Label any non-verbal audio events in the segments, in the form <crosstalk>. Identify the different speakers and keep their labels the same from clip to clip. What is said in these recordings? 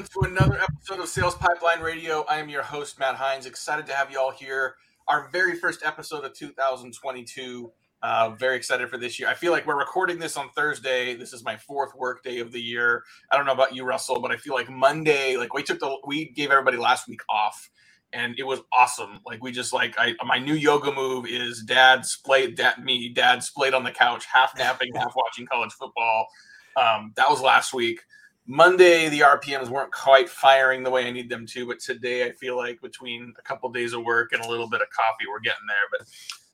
Speaker 1: Welcome to another episode of Sales Pipeline Radio. I am your host, Matt Heinz. Excited to have you all here. Our very first episode of 2022. Uh, very excited for this year. I feel like we're recording this on Thursday. This is my fourth work day of the year. I don't know about you, Russell, but I feel like Monday, like we took the, we gave everybody last week off and it was awesome. Like we just like I my new yoga move is dad splayed dad me dad splayed on the couch, half napping, half watching college football. Um, that was last week. Monday, the RPMs weren't quite firing the way I need them to, but today I feel like between a couple days of work and a little bit of coffee, we're getting there. But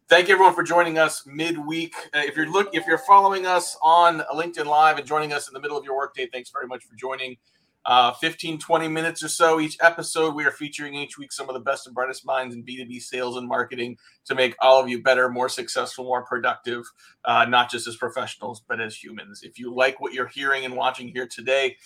Speaker 1: thank you everyone for joining us midweek. Uh, if you're look, if you're following us on LinkedIn Live and joining us in the middle of your workday, thanks very much for joining uh, 15, 20 minutes or so each episode. We are featuring each week some of the best and brightest minds in B2B sales and marketing to make all of you better, more successful, more productive, uh, not just as professionals, but as humans. If you like what you're hearing and watching here today,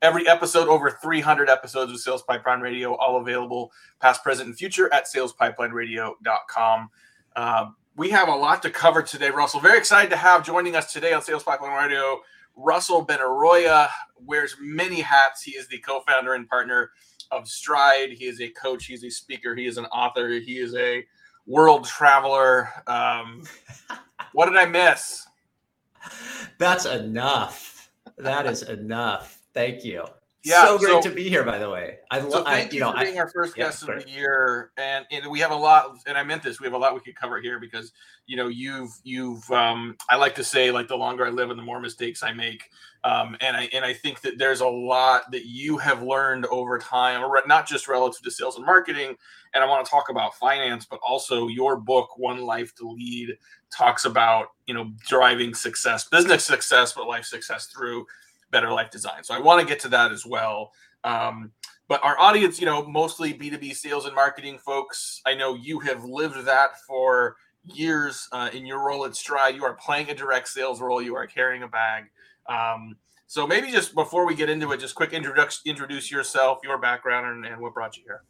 Speaker 1: every episode, over 300 episodes of Sales Pipeline Radio, all available past, present, and future at salespipelineradio.com. Uh, we have a lot to cover today, Russell. Very excited to have joining us today on Sales Pipeline Radio Russell Benaroya wears many hats. He is the co-founder and partner of Stride. He is a coach. He's a speaker. He is an author. He is a world traveler. Um, <laughs> what did I miss?
Speaker 2: That's enough. That is enough. Thank you. Yeah, so great so, to be here. By the way,
Speaker 1: I love. So thank I, you, you know, for being I, our first yeah, guest of the year, and, and we have a lot. And I meant this. We have a lot we could cover here because you know you've you've. Um, I like to say like the longer I live and the more mistakes I make. Um, and I and I think that there's a lot that you have learned over time, not just relative to sales and marketing. And I want to talk about finance, but also your book, One Life to Lead, talks about you know driving success, business success, but life success through better life design. So I want to get to that as well. Um, but our audience, you know, mostly B2B sales and marketing folks. I know you have lived that for years uh, in your role at Stride. You are playing a direct sales role, you are carrying a bag. Um, so maybe just before we get into it, just quick introduce introduce yourself, your background, and, and what brought you here.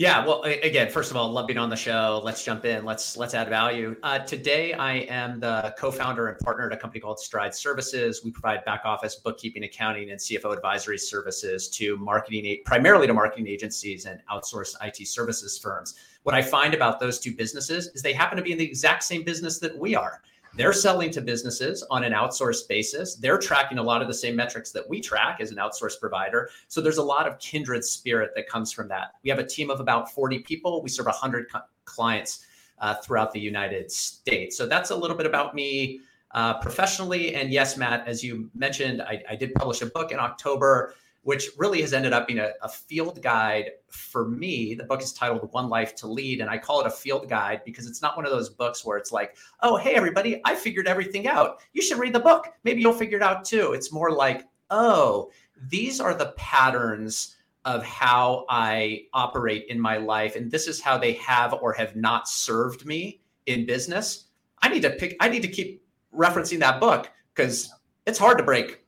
Speaker 2: Yeah, well, again, first of all, love being on the show. Let's jump in. Let's let's add value. Uh, today, I am the co-founder and partner at a company called Stride Services. We provide back office bookkeeping, accounting, and CFO advisory services to marketing, primarily to marketing agencies and outsourced IT services firms. What I find about those two businesses is they happen to be in the exact same business that we are. They're selling to businesses on an outsourced basis. They're tracking a lot of the same metrics that we track as an outsourced provider. So there's a lot of kindred spirit that comes from that. We have a team of about 40 people. We serve 100 clients uh, throughout the United States. So that's a little bit about me uh, professionally. And yes, Matt, as you mentioned, I, I did publish a book in October which really has ended up being a, a, field guide for me. The book is titled One Life to Lead, and I call it a field guide because it's not one of those books where it's like, oh, hey, everybody, I figured everything out. You should read the book. Maybe you'll figure it out too. It's more like, oh, these are the patterns of how I operate in my life, and this is how they have or have not served me in business. I need to pick, I need to keep referencing that book because it's hard to break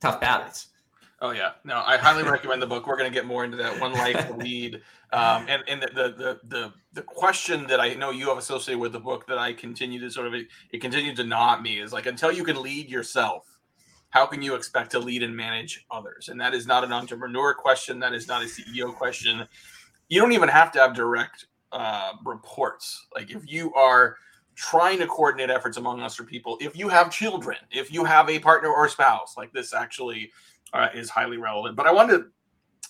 Speaker 2: tough patterns.
Speaker 1: Oh yeah, no, I highly recommend the book. We're going to get more into that one life to lead, <laughs> um, and and the, the the the question that I know you have associated with the book that I continue to sort of it, it continued to at me is like until you can lead yourself, how can you expect to lead and manage others? And that is not an entrepreneur question. That is not a CEO question. You don't even have to have direct uh, reports. Like if you are trying to coordinate efforts among us or people, if you have children, if you have a partner or spouse, like this actually uh, is highly relevant. But I wanted to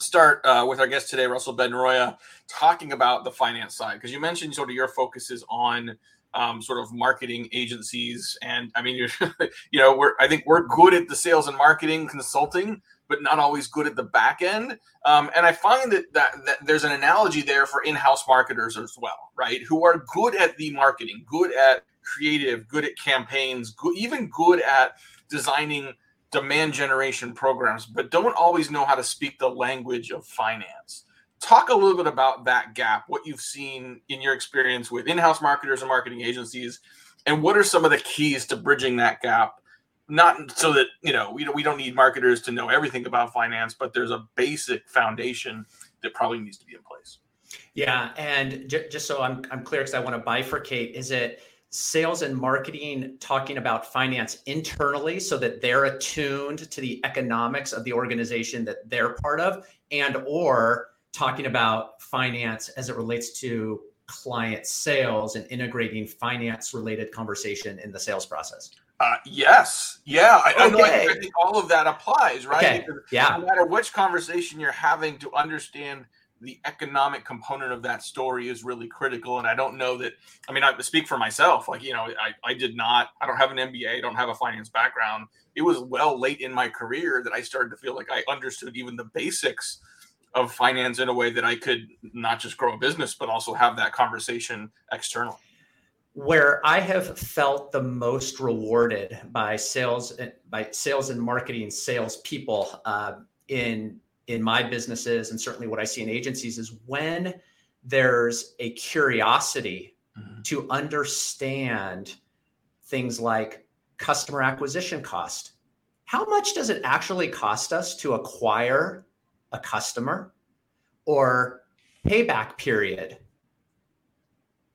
Speaker 1: start uh, with our guest today, Russell Benaroya, talking about the finance side because you mentioned sort of your focus is on um, sort of marketing agencies, and I mean, you're, <laughs> you know, we're I think we're good at the sales and marketing consulting, but not always good at the back end. Um, and I find that, that that there's an analogy there for in-house marketers as well, right? Who are good at the marketing, good at creative, good at campaigns, good, even good at designing demand generation programs, but don't always know how to speak the language of finance. Talk a little bit about that gap, what you've seen in your experience with in house marketers and marketing agencies, and what are some of the keys to bridging that gap? Not so that you know we don't, we don't need marketers to know everything about finance, but there's a basic foundation that probably needs to be in place.
Speaker 2: Yeah, and just so I'm I'm clear, because I want to bifurcate, is it sales and marketing talking about finance internally so that they're attuned to the economics of the organization that they're part of and or talking about finance as it relates to client sales and integrating finance related conversation in the sales process
Speaker 1: uh, yes yeah I, okay. I, I think all of that applies right
Speaker 2: okay. yeah
Speaker 1: no matter which conversation you're having to understand the economic component of that story is really critical. And I don't know that, I mean, I speak for myself. Like, you know, I, I did not, I don't have an MBA, I don't have a finance background. It was well late in my career that I started to feel like I understood even the basics of finance in a way that I could not just grow a business, but also have that conversation externally.
Speaker 2: Where I have felt the most rewarded by sales, by sales and marketing sales people uh, in in my businesses and certainly what I see in agencies is when there's a curiosity mm-hmm. to understand things like customer acquisition cost. How much does it actually cost us to acquire a customer or payback period?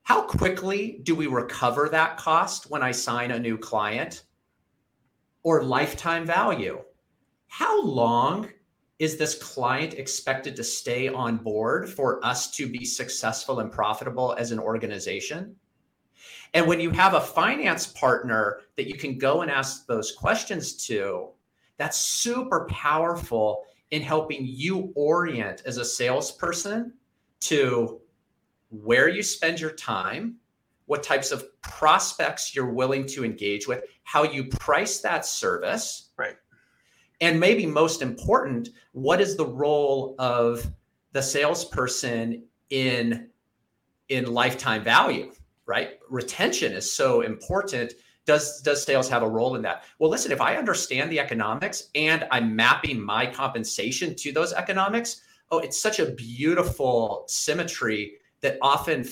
Speaker 2: How quickly do we recover that cost when I sign a new client or lifetime value? How long is this client expected to stay on board for us to be successful and profitable as an organization? And when you have a finance partner that you can go and ask those questions to, that's super powerful in helping you orient as a salesperson to where you spend your time, what types of prospects you're willing to engage with, how you price that service. And maybe most important what is the role of the salesperson in in lifetime value right? Retention is so important. Does does sales have a role in that? Well listen if i understand the economics and i'm mapping my compensation to those economics oh it's such a beautiful symmetry that often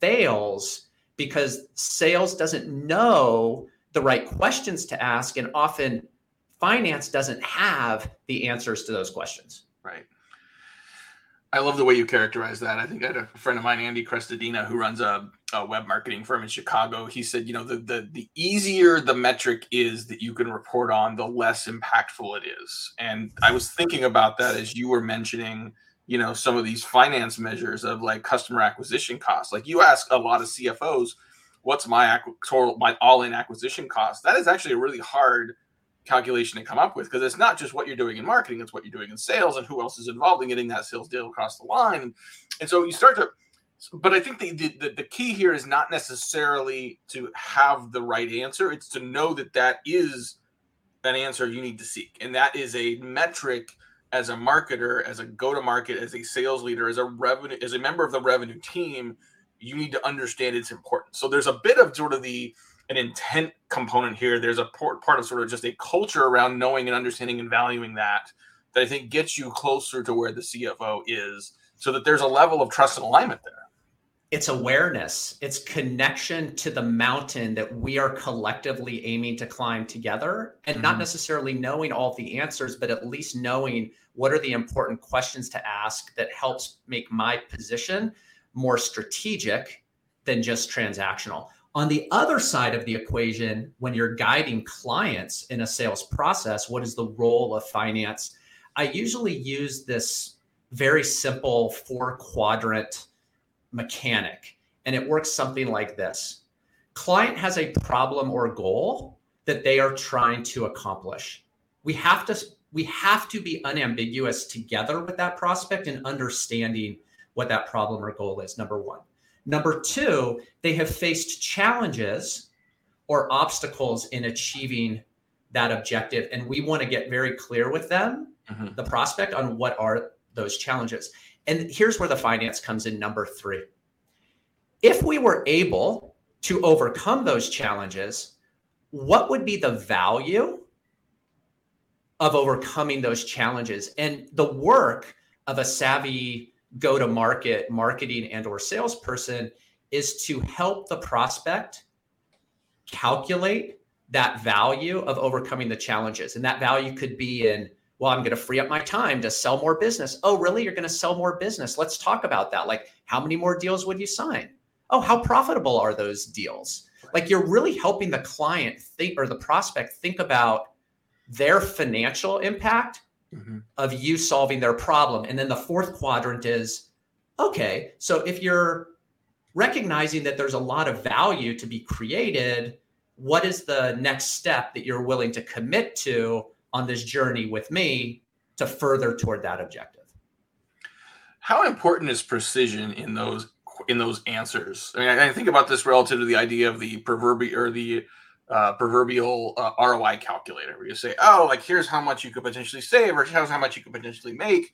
Speaker 2: fails because sales doesn't know the right questions to ask and often finance doesn't have the answers to those questions.
Speaker 1: Right. I love the way you characterize that. I think I had a friend of mine, Andy Crestodina, who runs a, a, web marketing firm in Chicago. He said, you know, the, the the easier the metric is that you can report on, the less impactful it is. And I was thinking about that as you were mentioning, you know, some of these finance measures of like customer acquisition costs. Like you ask a lot of CFOs, what's my total my all-in acquisition cost? That is actually a really hard calculation to come up with because it's not just what you're doing in marketing it's what you're doing in sales and who else is involved in getting that sales deal across the line. And so you start to but i think the, the, the key here is not necessarily to have the right answer it's to know that that is an answer you need to seek. And that is a metric as a marketer as a go to market as a sales leader as a revenue as a member of the revenue team you need to understand its importance. So there's a bit of sort of the an intent component here. There's a part of sort of just a culture around knowing and understanding and valuing that that I think gets you closer to where the CFO is, so that there's a level of trust and alignment there.
Speaker 2: It's awareness. It's connection to the mountain that we are collectively aiming to climb together, and mm-hmm. not necessarily knowing all the answers, but at least knowing what are the important questions to ask that helps make my position more strategic than just transactional on the other side of the equation, when you're guiding clients in a sales process, what is the role of finance? I usually use this very simple four quadrant mechanic, and it works something like this Client has a problem or goal that they are trying to accomplish. We have to we have to be unambiguous together with that prospect and understanding what that problem or goal is number 1 Number two, they have faced challenges or obstacles in achieving that objective. And we want to get very clear with them, mm-hmm. the prospect, on what are those challenges. And here's where the finance comes in number three. If we were able to overcome those challenges, what would be the value of overcoming those challenges? And the work of a savvy go to market marketing and or salesperson is to help the prospect calculate that value of overcoming the challenges. And that value could be in well i'm going to free up my time to sell more business. Oh really? You're going to sell more business. Let's talk about that. Like how many more deals would you sign? Oh how profitable are those deals? Like you're really helping the client think or the prospect think about their financial impact mm-hmm. of you solving their problem. And then the fourth quadrant is okay, so if you're recognizing that there's a lot of value to be created, what is the next step that you're willing to commit to on this journey with me to further toward that objective?
Speaker 1: How important is precision in those in those answers? I mean, I think about this relative to the idea of the proverbial or the uh, proverbial uh, ROI calculator, where you say, "Oh, like here's how much you could potentially save, or here's how much you could potentially make."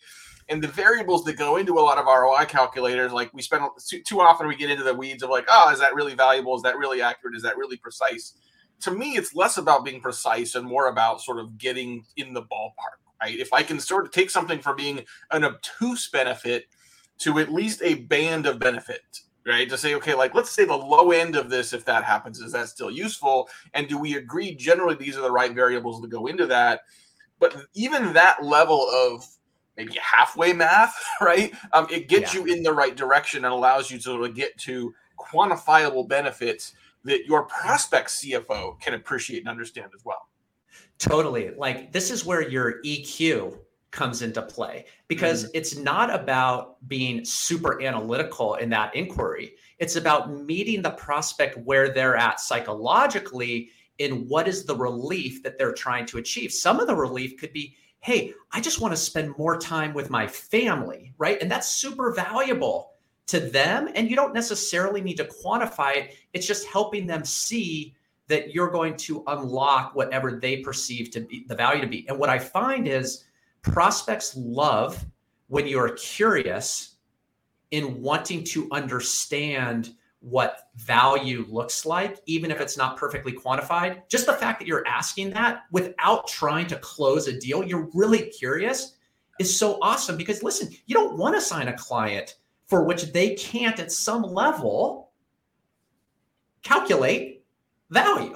Speaker 1: And the variables that go into a lot of ROI calculators, like we spend too, often, we get into the weeds of like, "Oh, is that really valuable? Is that really accurate? Is that really precise?" To me, it's less about being precise and more about sort of getting in the ballpark, right? If I can sort of take something from being an obtuse benefit to at least a band of benefit right? To say, okay, like let's say the low end of this, if that happens, is that still useful? And do we agree generally these are the right variables to go into that? But even that level of maybe halfway math, <laughs> right? Um, it gets yeah. you in the right direction and allows you to get to quantifiable benefits that your prospect CFO can appreciate and understand as well.
Speaker 2: Totally. Like this is where your EQ comes into play because mm-hmm. it's not about being super analytical in that inquiry. It's about meeting the prospect where they're at psychologically in what is the relief that they're trying to achieve. Some of the relief could be, hey, I just want to spend more time with my family, right? And that's super valuable to them. And you don't necessarily need to quantify it, it's just helping them see that you're going to unlock whatever they perceive to be the value to be. And what I find is, prospects love when you're curious in wanting to understand what value looks like, even if it's not perfectly quantified. Just the fact that you're asking that without trying to close a deal, you're really curious is so awesome because listen, you don't want to sign a client for which they can't at some level calculate value.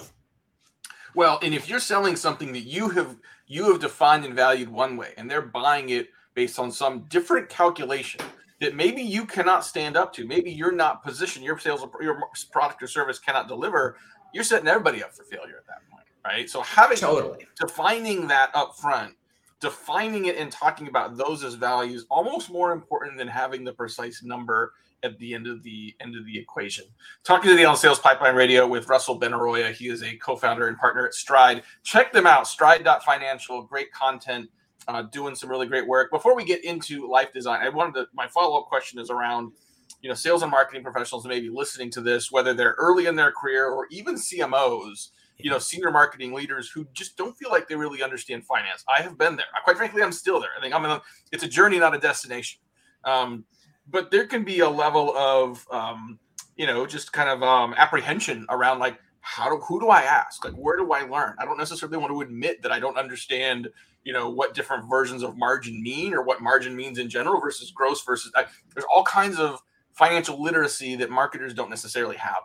Speaker 1: Well, and if you're selling something that you have you have defined and valued one way, and they're buying it based on some different calculation that maybe you cannot stand up to. Maybe you're not positioned, your sales, your product or service cannot deliver. You're setting everybody up for failure at that point, right? So having totally defining that up front, defining it and talking about those as values, almost more important than having the precise number at the end of the end of the equation. Talking to the on Sales Pipeline Radio with Russell Benaroya. He is a co-founder and partner at Stride. Check them out, stride.financial. Great content, uh, doing some really great work. Before we get into life design, I wanted to my follow-up question is around you know sales and marketing professionals maybe listening to this, whether they're early in their career or even CMOs you know senior marketing leaders who just don't feel like they really understand finance i have been there quite frankly i'm still there i think i'm in a, it's a journey not a destination um, but there can be a level of um, you know just kind of um, apprehension around like how do who do I ask? Like where do I learn? I don't necessarily want to admit that I don't understand you know what different versions of margin mean or what margin means in general versus gross versus I, there's all kinds of financial literacy that marketers don't necessarily have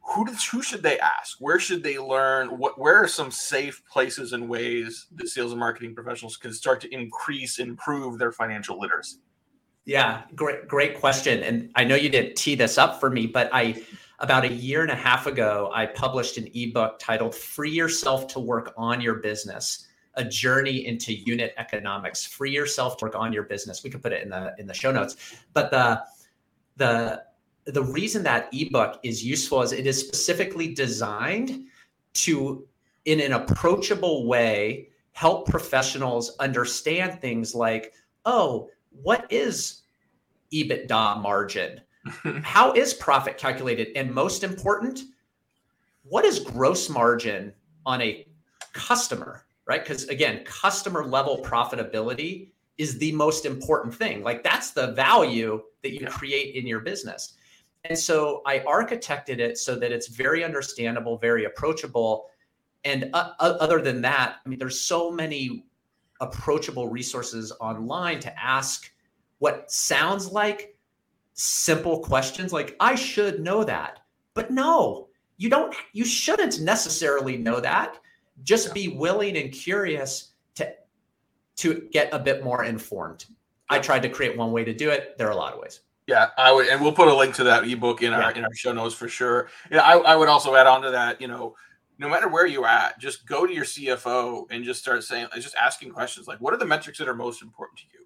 Speaker 1: who does, who should they ask where should they learn what where are some safe places and ways that sales and marketing professionals can start to increase improve their financial literacy
Speaker 2: yeah, great, great question. And I know you didn't tee this up for me, but I, about a year and a half ago, I published an ebook titled Free Yourself to Work on Your Business a journey into unit economics. Free yourself to work on your business. We could put it in the in the show notes. But the the the reason that ebook is useful is it is specifically designed to in an approachable way help professionals understand things like oh what is EBITDA margin? <laughs> How is profit calculated? And most important, what is gross margin on a customer, right? Because again, customer level profitability is the most important thing. Like that's the value that you create in your business. And so I architected it so that it's very understandable, very approachable. And uh, other than that, I mean, there's so many approachable resources online to ask what sounds like simple questions like I should know that. But no, you don't you shouldn't necessarily know that. Just be willing and curious to to get a bit more informed. I tried to create one way to do it. There are a lot of ways.
Speaker 1: Yeah, I would, and we'll put a link to that ebook in our in our show notes for sure. Yeah, I, I would also add on to that. You know, no matter where you're at, just go to your CFO and just start saying, just asking questions like, what are the metrics that are most important to you?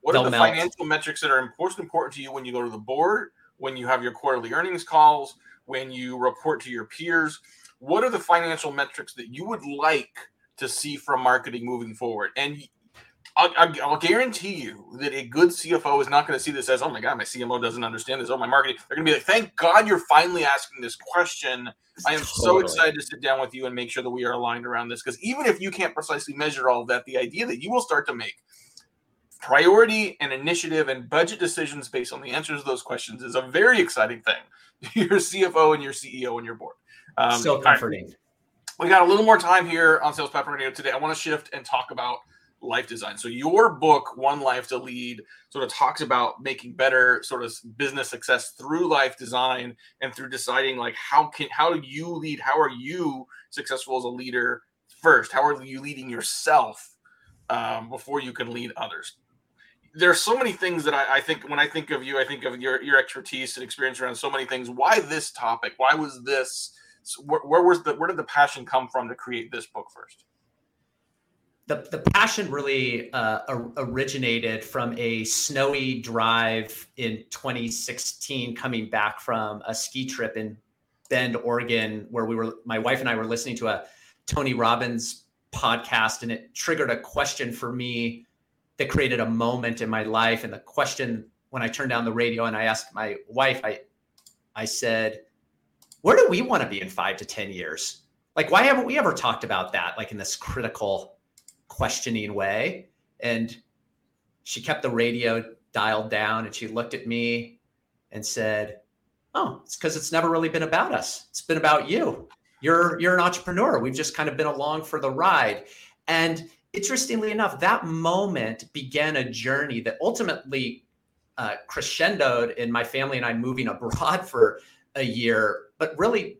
Speaker 1: What are the melt. financial metrics that are most important to you when you go to the board, when you have your quarterly earnings calls, when you report to your peers? What are the financial metrics that you would like to see from marketing moving forward? And I'll, I'll, guarantee you that a good CFO is not going to see this as, oh my God, my CMO doesn't understand this. Oh, my marketing. They're going to be like, thank God you're finally asking this question. I am totally. so excited to sit down with you and make sure that we are aligned around this. Because even if you can't precisely measure all of that, the idea that you will start to make priority and initiative and budget decisions based on the answers to those questions is a very exciting thing. <laughs> your CFO and your CEO and your board.
Speaker 2: Um, so comforting. Right.
Speaker 1: We got a little more time here on Sales Pipeline Radio today. I want to shift and talk about – life design. So your book, One Life to Lead, sort of talks about making better sort of business success through life design and through deciding like how can how do you lead? How are you successful as a leader first? How are you leading yourself um, before you can lead others? There are so many things that I, I think when I think of you, I think of your your expertise and experience around so many things. Why this topic? Why was this? Where, where was the where did the passion come from to create this book first?
Speaker 2: The, the passion really uh, originated from a snowy drive in 2016 coming back from a ski trip in bend oregon where we were my wife and i were listening to a tony robbins podcast and it triggered a question for me that created a moment in my life. And the question when i turned down the radio and i asked my wife i i said where do we want to be in five to ten years? Like why haven't we ever talked about that like in this critical questioning way. And she kept the radio dialed down and she looked at me and said, Oh, it's because it's never really been about us. It's been about you. You're you're an entrepreneur. We've just kind of been along for the ride. And interestingly enough, that moment began a journey that ultimately uh, crescendoed in my family and I moving abroad <laughs> for a year. But really,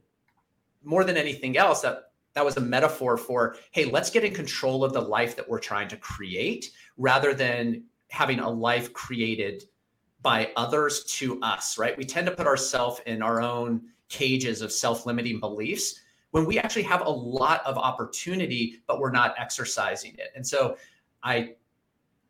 Speaker 2: more than anything else, that that was a metaphor for hey let's get in control of the life that we're trying to create rather than having a life created by others to us right? We tend to put ourselves in our own cages of self-limiting beliefs when we actually have a lot of opportunity but we're not exercising it. And so i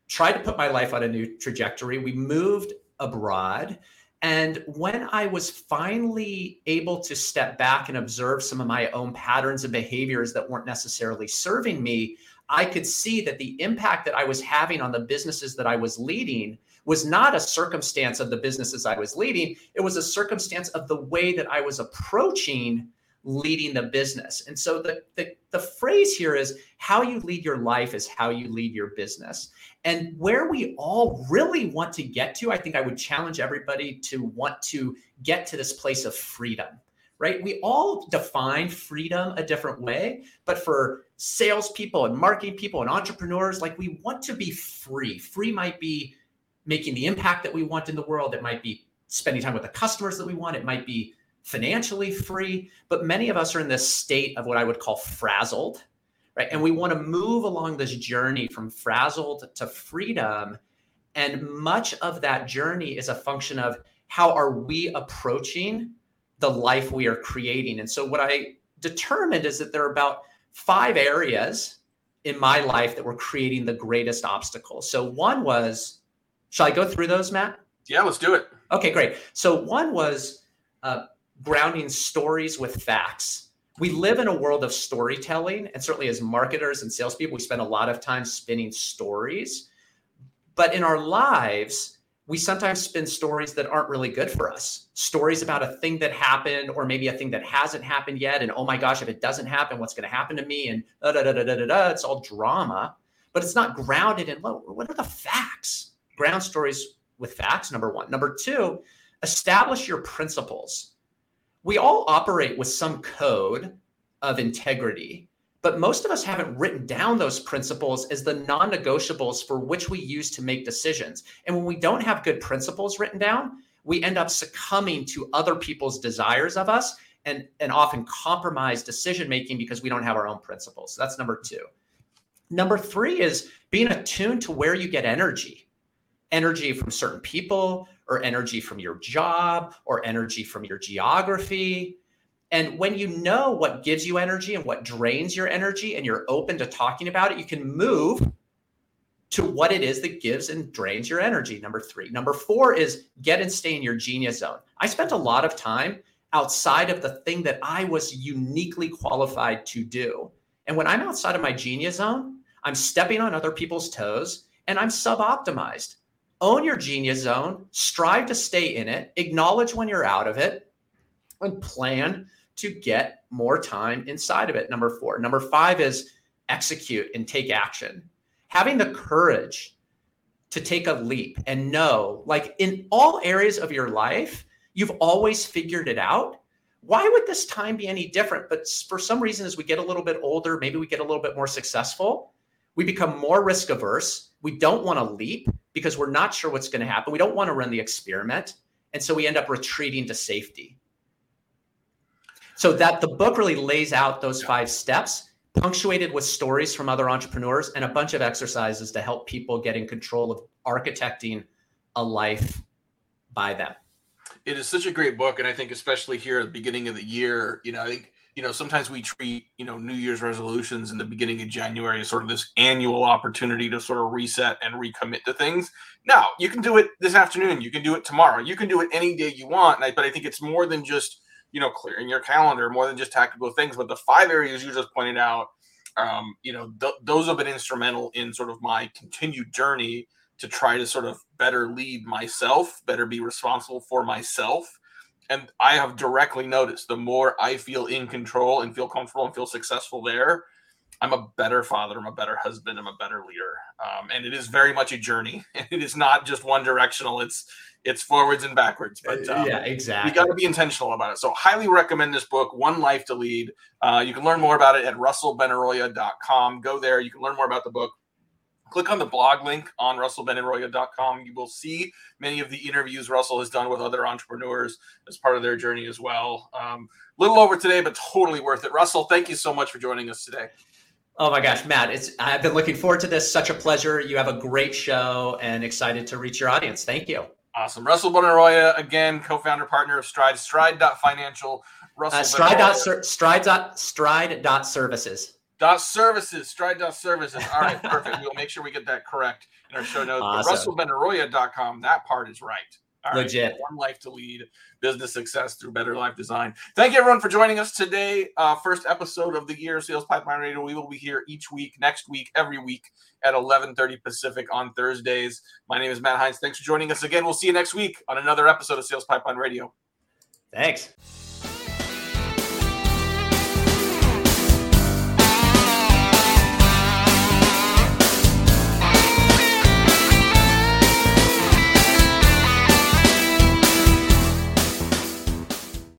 Speaker 2: tried to put my life on a new trajectory. We moved abroad and when I was finally able to step back and observe some of my own patterns and behaviors that weren't necessarily serving me, I could see that the impact that I was having on the businesses that I was leading was not a circumstance of the businesses I was leading. It was a circumstance of the way that I was approaching leading the business. And so the, the, the phrase here is how you lead your life is how you lead your business. And where we all really want to get to, I think I would challenge everybody to want to get to this place of freedom, right? We all define freedom a different way, but for salespeople and marketing people and entrepreneurs, like we want to be free. Free might be making the impact that we want in the world. It might be spending time with the customers that we want. It might be financially free, but many of us are in this state of what I would call frazzled, right? And we want to move along this journey from frazzled to freedom. And much of that journey is a function of how are we approaching the life we are creating. And so what I determined is that there are about five areas in my life that were creating the greatest obstacles. So one was, shall I go through those, Matt?
Speaker 1: Yeah, let's do it.
Speaker 2: Okay, great. So one was uh, grounding stories with facts. We live in a world of storytelling, and certainly as marketers and salespeople, we spend a lot of time spinning stories. But in our lives, we sometimes spin stories that aren't really good for us. Stories about a thing that happened, or maybe a thing that hasn't happened yet. And oh my gosh, if it doesn't happen, what's going to happen to me? And da da da da da da. It's all drama, but it's not grounded in what are the facts? Ground stories with facts. Number one. Number two, establish your principles we all operate with some code of integrity, but most of us haven't written down those principles as the non negotiables for which we use to make decisions. And when we don't have good principles written down, we end up succumbing to other people's desires of us and, and often compromise decision making because we don't have our own principles. that's number two. Number three is being attuned to where you get energy energy from certain people or energy from your job or energy from your geography. And when you know what gives you energy and what drains your energy and you're open to talking about it, you can move to what it is that gives and drains your energy. Number three. Number four is get and stay in your genius zone. I spent a lot of time outside of the thing that I was uniquely qualified to do. And when I'm outside of my genius zone, I'm stepping on other people's toes and I'm sub optimized. Own your genius zone, strive to stay in it, acknowledge when you're out of it, and plan to get more time inside of it. Number four. Number five is execute and take action. Having the courage to take a leap and know, like in all areas of your life, you've always figured it out. Why would this time be any different? But for some reason, as we get a little bit older, maybe we get a little bit more successful, we become more risk averse. We don't want to leap because we're not sure what's going to happen. We don't want to run the experiment. And so we end up retreating to safety. So that the book really lays out those five steps, punctuated with stories from other entrepreneurs and a bunch of exercises to help people get in control of architecting a life by them.
Speaker 1: It is such a great book, and I think especially here at the beginning of the year, you know, I think you know sometimes we treat you know New Year's resolutions in the beginning of January as sort of this annual opportunity to sort of reset and recommit to things. Now you can do it this afternoon, you can do it tomorrow, you can do it any day you want. But I think it's more than just you know, clearing your calendar more than just tactical things. But the five areas you just pointed out, um, you know, th- those have been instrumental in sort of my continued journey to try to sort of better lead myself, better be responsible for myself. And I have directly noticed the more I feel in control and feel comfortable and feel successful there, I'm a better father, I'm a better husband, I'm a better leader. Um, and it is very much a journey. <laughs> It is not just one directional. It's it's forwards and backwards. But
Speaker 2: uh, um, yeah, exactly.
Speaker 1: You got to be intentional about it. So, highly recommend this book, One Life to Lead. Uh, you can learn more about it at russellbenaroya.com. Go there. You can learn more about the book. Click on the blog link on russellbenaroya.com. You will see many of the interviews Russell has done with other entrepreneurs as part of their journey as well. Um, little over today, but totally worth it. Russell, thank you so much for joining us today.
Speaker 2: Oh my gosh, Matt, it's I've been looking forward to this. Such a pleasure. You have a great show and excited to reach your audience. Thank you.
Speaker 1: Awesome. Russell Benaroya, again, co-founder, partner of Stride, Stride.financial.
Speaker 2: Russell uh, Stride. Stride. Stride. Services.
Speaker 1: Dot services. Stride. Dot services. All right, perfect. we'll make sure we get that correct in our show notes. Awesome. RussellBenaroya.com. That part is right.
Speaker 2: All Legit.
Speaker 1: Right. One life to lead, business success through better life design. Thank you, everyone, for joining us today. Uh, first episode of the year, Sales Pipeline Radio. We will be here each week, next week, every week at 11:30 Pacific on Thursdays. My name is Matt Heinz. Thanks for joining us again. We'll see you next week on another episode of Sales Pipeline Radio.
Speaker 2: Thanks.